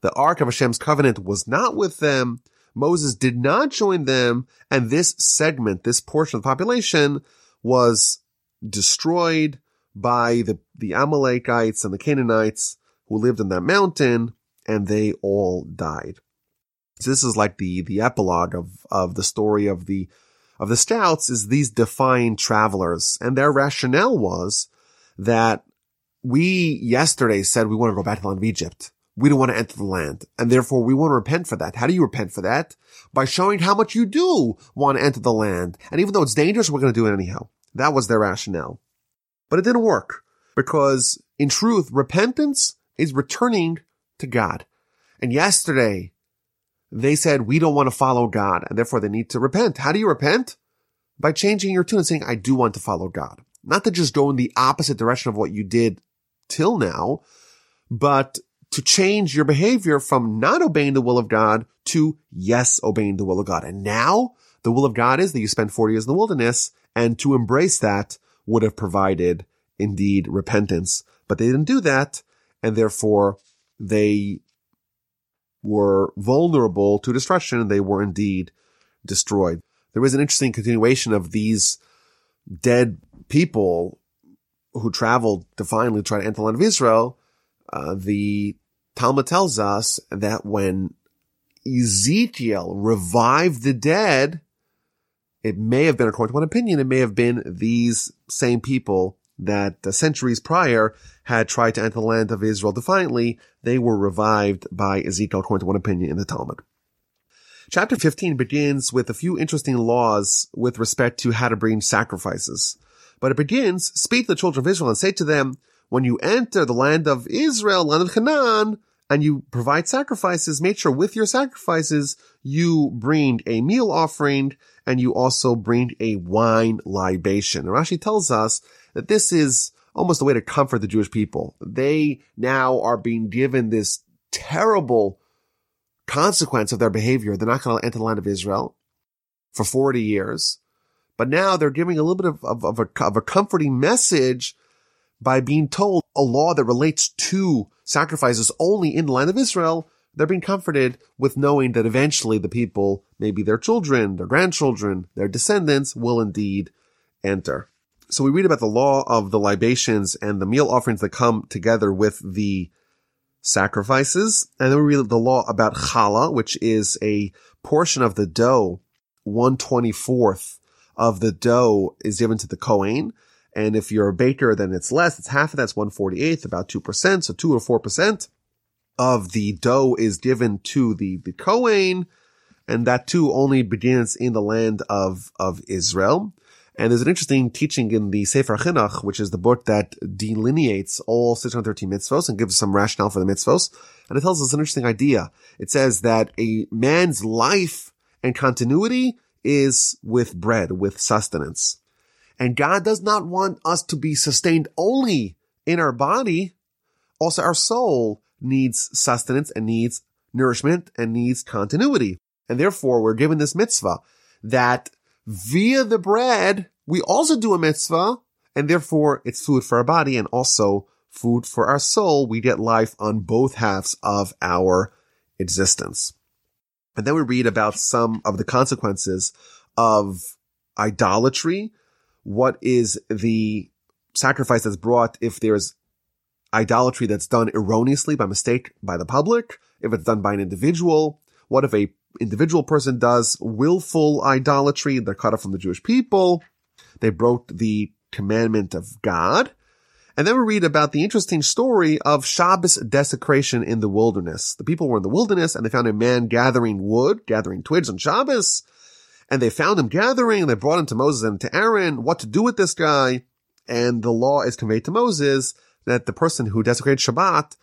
S1: The Ark of Hashem's covenant was not with them. Moses did not join them. And this segment, this portion of the population was destroyed by the, the Amalekites and the Canaanites who lived in that mountain and they all died. So this is like the, the epilogue of, of the story of the, of the scouts is these defiant travelers and their rationale was that we yesterday said we want to go back to the land of Egypt. We don't want to enter the land and therefore we want to repent for that. How do you repent for that? By showing how much you do want to enter the land. And even though it's dangerous, we're going to do it anyhow. That was their rationale. But it didn't work because in truth, repentance is returning to God. And yesterday they said, we don't want to follow God and therefore they need to repent. How do you repent? By changing your tune and saying, I do want to follow God. Not to just go in the opposite direction of what you did till now, but to change your behavior from not obeying the will of God to yes, obeying the will of God. And now the will of God is that you spend 40 years in the wilderness and to embrace that would have provided indeed repentance. But they didn't do that. And therefore they were vulnerable to destruction and they were indeed destroyed. There was an interesting continuation of these dead people who traveled to finally try to enter the land of Israel. Uh, the Talmud tells us that when Ezekiel revived the dead, it may have been, according to one opinion, it may have been these same people that uh, centuries prior had tried to enter the land of Israel defiantly. They were revived by Ezekiel, according to one opinion in the Talmud. Chapter 15 begins with a few interesting laws with respect to how to bring sacrifices. But it begins, speak to the children of Israel and say to them, when you enter the land of Israel, land of Canaan, and you provide sacrifices, make sure with your sacrifices, you bring a meal offering and you also bring a wine libation. And Rashi tells us that this is almost a way to comfort the Jewish people. They now are being given this terrible consequence of their behavior. They're not going to enter the land of Israel for 40 years. But now they're giving a little bit of, of, of, a, of a comforting message by being told a law that relates to sacrifices only in the land of Israel, they're being comforted with knowing that eventually the people, maybe their children, their grandchildren, their descendants will indeed enter. So we read about the law of the libations and the meal offerings that come together with the sacrifices. And then we read the law about challah, which is a portion of the dough, 124th of the dough is given to the Kohen. And if you're a baker, then it's less. It's half of that's 148th, about 2%. So 2 or 4% of the dough is given to the, the Kohen. And that too only begins in the land of, of Israel. And there's an interesting teaching in the Sefer Chinuch, which is the book that delineates all 613 mitzvos and gives some rationale for the mitzvos. And it tells us an interesting idea. It says that a man's life and continuity is with bread, with sustenance. And God does not want us to be sustained only in our body. Also, our soul needs sustenance and needs nourishment and needs continuity. And therefore, we're given this mitzvah that via the bread, we also do a mitzvah and therefore it's food for our body and also food for our soul. We get life on both halves of our existence. And then we read about some of the consequences of idolatry what is the sacrifice that's brought if there's idolatry that's done erroneously by mistake by the public, if it's done by an individual. What if a individual person does willful idolatry? They're cut off from the Jewish people. They broke the commandment of God. And then we read about the interesting story of Shabbos desecration in the wilderness. The people were in the wilderness and they found a man gathering wood, gathering twigs on Shabbos. And they found him gathering and they brought him to Moses and to Aaron, what to do with this guy. And the law is conveyed to Moses that the person who desecrated Shabbat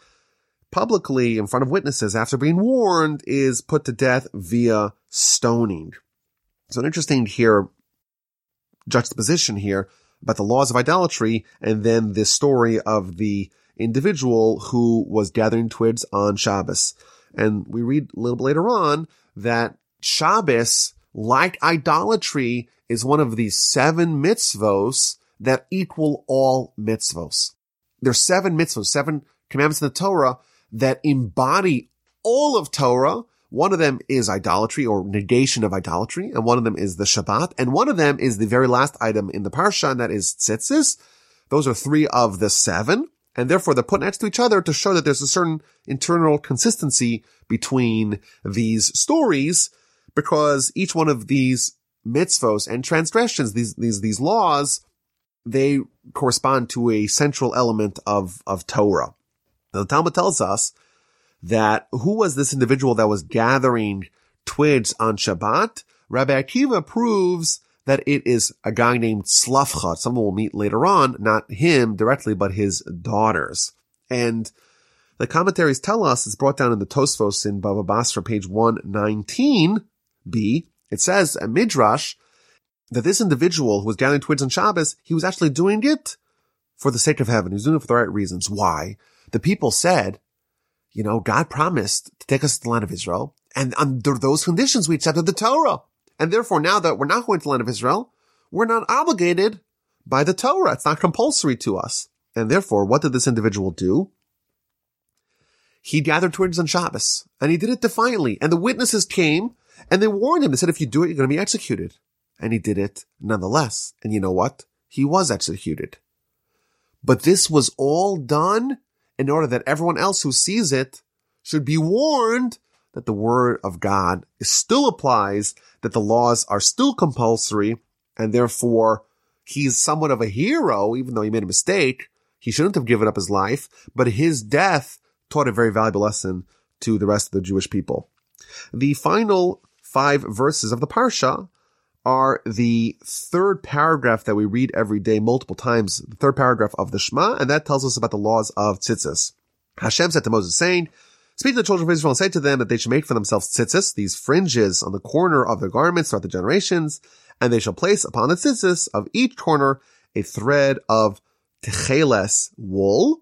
S1: publicly in front of witnesses after being warned is put to death via stoning. So an interesting here juxtaposition here about the laws of idolatry and then this story of the individual who was gathering twigs on Shabbos. And we read a little bit later on that Shabbos, like idolatry, is one of these seven mitzvos that equal all mitzvos. There's seven mitzvos, seven commandments in the Torah that embody all of Torah. One of them is idolatry or negation of idolatry, and one of them is the Shabbat, and one of them is the very last item in the parsha, and that is tzitzis. Those are three of the seven, and therefore they're put next to each other to show that there's a certain internal consistency between these stories, because each one of these mitzvos and transgressions, these, these, these laws, they correspond to a central element of, of Torah. Now, the Talmud tells us that who was this individual that was gathering twigs on Shabbat? Rabbi Akiva proves that it is a guy named Tzelafchad. Someone we'll meet later on, not him directly, but his daughters. And the commentaries tell us, it's brought down in the Tosfos in Bava Basra, page 119b. It says, a Midrash, that this individual who was gathering twigs on Shabbos, he was actually doing it for the sake of heaven. He was doing it for the right reasons. Why? The people said, you know, God promised to take us to the land of Israel. And under those conditions, we accepted the Torah. And therefore, now that we're not going to the land of Israel, we're not obligated by the Torah. It's not compulsory to us. And therefore, what did this individual do? He gathered twigs on Shabbos and he did it defiantly. And the witnesses came and they warned him. They said, if you do it, you're going to be executed and he did it nonetheless. And you know what? He was executed. But this was all done in order that everyone else who sees it should be warned that the word of God still applies, that the laws are still compulsory, and therefore he's somewhat of a hero, even though he made a mistake. He shouldn't have given up his life, but his death taught a very valuable lesson to the rest of the Jewish people. The final five verses of the Parsha are the third paragraph that we read every day multiple times, the third paragraph of the Shema, and that tells us about the laws of tzitzis. Hashem said to Moses saying, Speak to the children of Israel and say to them that they should make for themselves tzitzis, these fringes on the corner of their garments throughout the generations, and they shall place upon the tzitzis of each corner a thread of techeles wool.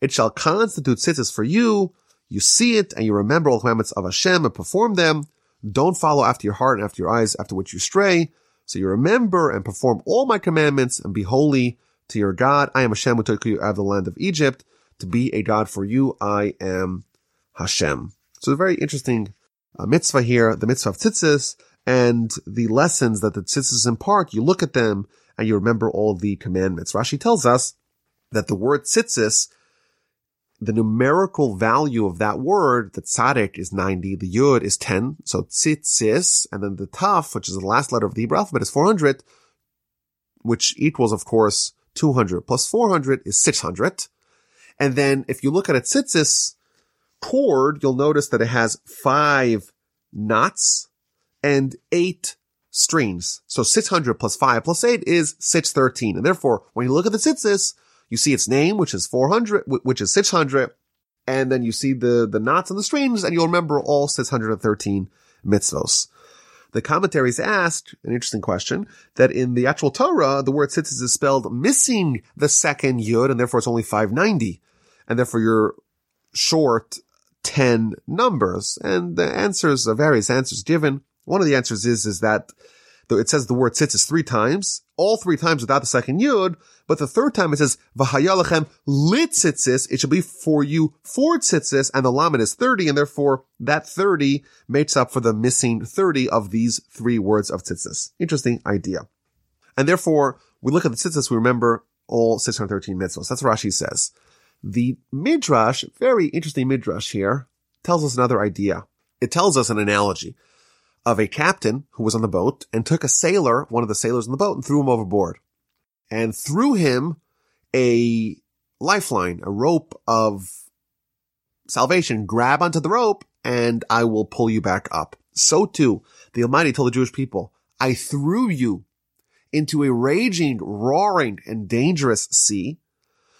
S1: It shall constitute tzitzis for you. You see it and you remember all the commandments of Hashem and perform them. Don't follow after your heart and after your eyes, after which you stray. So you remember and perform all my commandments and be holy to your God. I am Hashem who took you out of the land of Egypt to be a God for you. I am Hashem. So a very interesting uh, mitzvah here, the mitzvah of tzitzis and the lessons that the tzitzis impart. You look at them and you remember all the commandments. Rashi tells us that the word tzitzis the numerical value of that word, the tzaddik is 90, the yud is 10, so tzitzis, and then the taf, which is the last letter of the Hebrew alphabet, is 400, which equals, of course, 200 plus 400 is 600. And then if you look at a tzitzis cord, you'll notice that it has five knots and eight strings. So 600 plus 5 plus 8 is 613. And therefore, when you look at the tzitzis, you see its name, which is 400, which is 600, and then you see the, the knots and the strings, and you'll remember all 613 mitzvos. The commentaries asked an interesting question that in the actual Torah, the word tzitzis is spelled missing the second yud, and therefore it's only 590. And therefore you're short 10 numbers. And the answers, are various answers given. One of the answers is, is that though it says the word tzitzis three times, all three times without the second yud, but the third time it says v'hayalachem litzitzis. It should be for you four tzitzis, and the lamed is thirty, and therefore that thirty makes up for the missing thirty of these three words of tzitzis. Interesting idea. And therefore, we look at the tzitzis, we remember all 613 mitzvahs. That's what Rashi says. The Midrash, very interesting Midrash here, tells us another idea. It tells us an analogy of a captain who was on the boat and took a sailor, one of the sailors on the boat, and threw him overboard. And threw him a lifeline, a rope of salvation. Grab onto the rope and I will pull you back up. So too, the Almighty told the Jewish people, I threw you into a raging, roaring, and dangerous sea.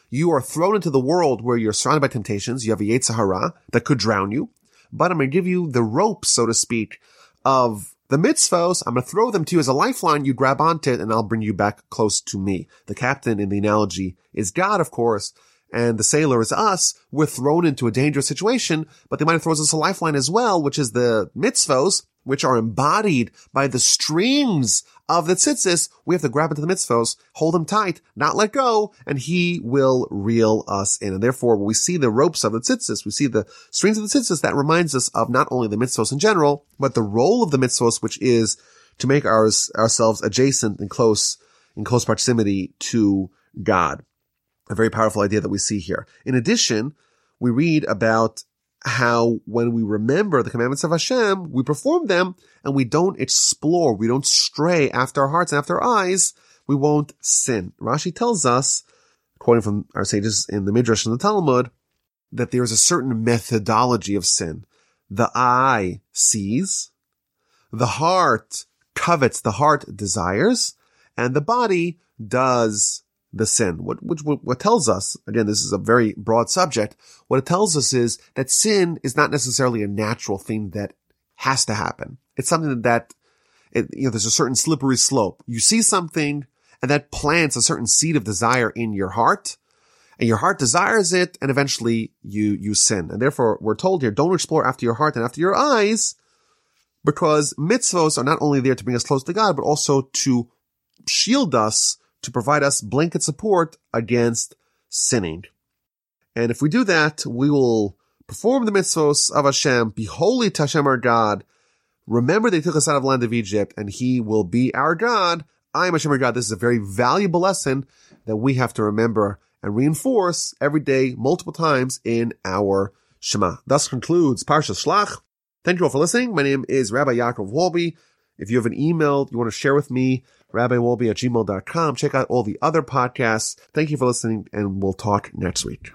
S1: You are thrown into the world where you're surrounded by temptations. You have a Yetzer Hara that could drown you, but I'm going to give you the rope, so to speak, of the mitzvos. I'm going to throw them to you as a lifeline. You grab onto it and I'll bring you back close to me. The captain in the analogy is God, of course, and the sailor is us. We're thrown into a dangerous situation, but the might throws us a lifeline as well, which is the mitzvos, which are embodied by the streams of the tzitzis, we have to grab into the mitzvos, hold them tight, not let go, and he will reel us in. And therefore, when we see the ropes of the tzitzis, we see the strings of the tzitzis, that reminds us of not only the mitzvos in general, but the role of the mitzvos, which is to make ours, ourselves adjacent and close, in close proximity to God. A very powerful idea that we see here. In addition, we read about how when we remember the commandments of Hashem, we perform them and we don't explore, we don't stray after our hearts and after our eyes, we won't sin. Rashi tells us, quoting from our sages in the Midrash and the Talmud, that there is a certain methodology of sin. The eye sees, the heart covets, the heart desires, and the body does the sin. What, which, what tells us, again, this is a very broad subject. What it tells us is that sin is not necessarily a natural thing that has to happen. It's something that, it, you know, there's a certain slippery slope. You see something and that plants a certain seed of desire in your heart and your heart desires it and eventually you, you sin. And therefore we're told here, don't explore after your heart and after your eyes because mitzvos are not only there to bring us close to God, but also to shield us to provide us blanket support against sinning. And if we do that, we will perform the mitzvos of Hashem, be holy to Hashem our God. Remember they took us out of the land of Egypt and he will be our God. I am Hashem our God. This is a very valuable lesson that we have to remember and reinforce every day, multiple times in our Shema. Thus concludes Parsha Shlach. Thank you all for listening. My name is Rabbi Yaakov Wolbe. If you have an email you want to share with me, rabbiwolbe at gmail.com. Check out all the other podcasts. Thank you for listening and we'll talk next week.